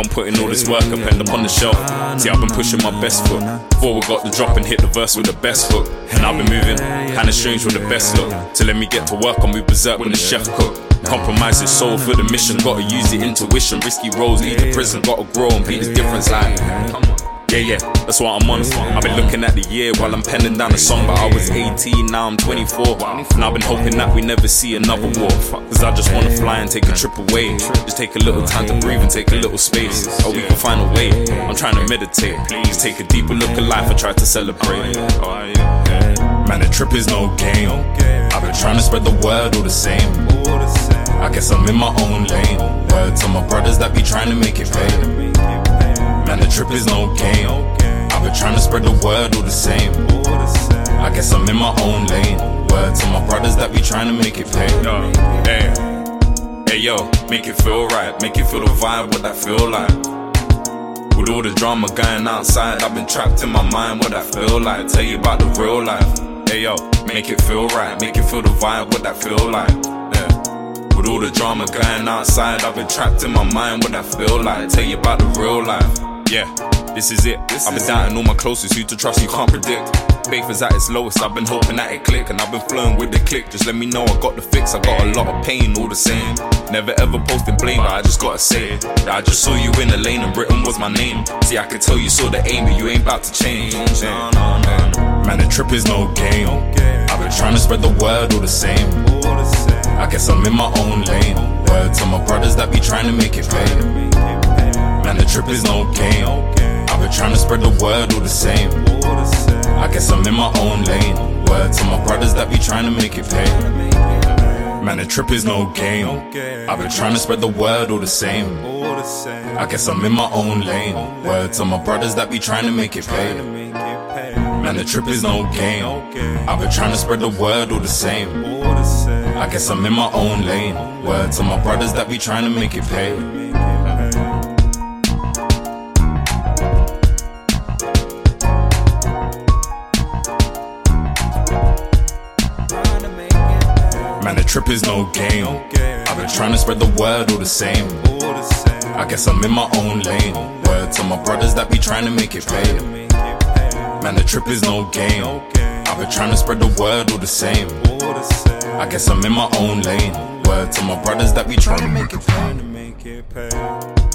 I can't all this work, up, end up on the shelf. See, I've been pushing my best foot. We got the drop and hit the verse with the best hook. And I've been moving, kinda strange with the best look. To let me get to work, I'll berserk when the chef cook. Compromise his soul for the mission, gotta use the intuition. Risky roles, lead to prison, gotta grow and beat the difference like. Yeah, yeah, that's what I'm on. I've been looking at the year while I'm penning down the song, but I was 18, now I'm 24. And I've been hoping that we never see another war. Cause I just wanna fly and take a trip away. Just take a little time to breathe and take a little space. Or we can find a way. I'm trying to meditate. Please take a deeper look at life and try to celebrate. Man, the trip is no game. I've been trying to spread the word all the same. All the same. I guess I'm in my own lane. Word to my brothers that be trying to make it pay. Man, the trip is no game. I've been trying to spread the word all the same. I guess I'm in my own lane. Word to my brothers that be trying to make it pay. Yo, hey, hey, yo, make it feel right. Make it feel the vibe, what that feel like. With all the drama going outside, I've been trapped in my mind, what that feel like. Tell you about the real life. Hey, yo, make it feel right. Make it feel the vibe, what that feel like. With all the drama going outside, I've been trapped in my mind, what that feel like. Tell you about the real life. Yeah, this is it. I've been doubting all my closest, who to trust, you can't predict. Faith is at its lowest, I've been hoping that it click, and I've been flowing with the click. Just let me know I got the fix, I got a lot of pain all the same. Never ever posting blame, but I just gotta say it. That I just saw you in the lane and Britain was my name. See, I could tell you saw the aim, but you ain't about to change. No. Man, the trip is no game. I've been trying to spread the word all the same. All the same. I guess I'm in my own lane. Word to my brothers that be trying to make it pay. Man, the trip is no game. I've been trying to spread the word all the same. I guess I'm in my own lane. Word to my brothers that be trying to make it pay. Man, the trip is no game. I've been trying to spread the word all the same. I guess I'm in my own lane. Word to my brothers that be trying to make it pay. Man, the trip is no game. I've been trying to spread the word all the same. All the same. I guess I'm in my own lane. Word to my brothers that be trying to make it pay. Man, the trip is no game. I've been trying to spread the word all the same. I guess I'm in my own lane. Word to my brothers that be trying to make it pay. Man, the trip is no game. I've been trying to spread the word all the same. I guess I'm in my own lane. Word to my brothers that be. Trying to make it pay.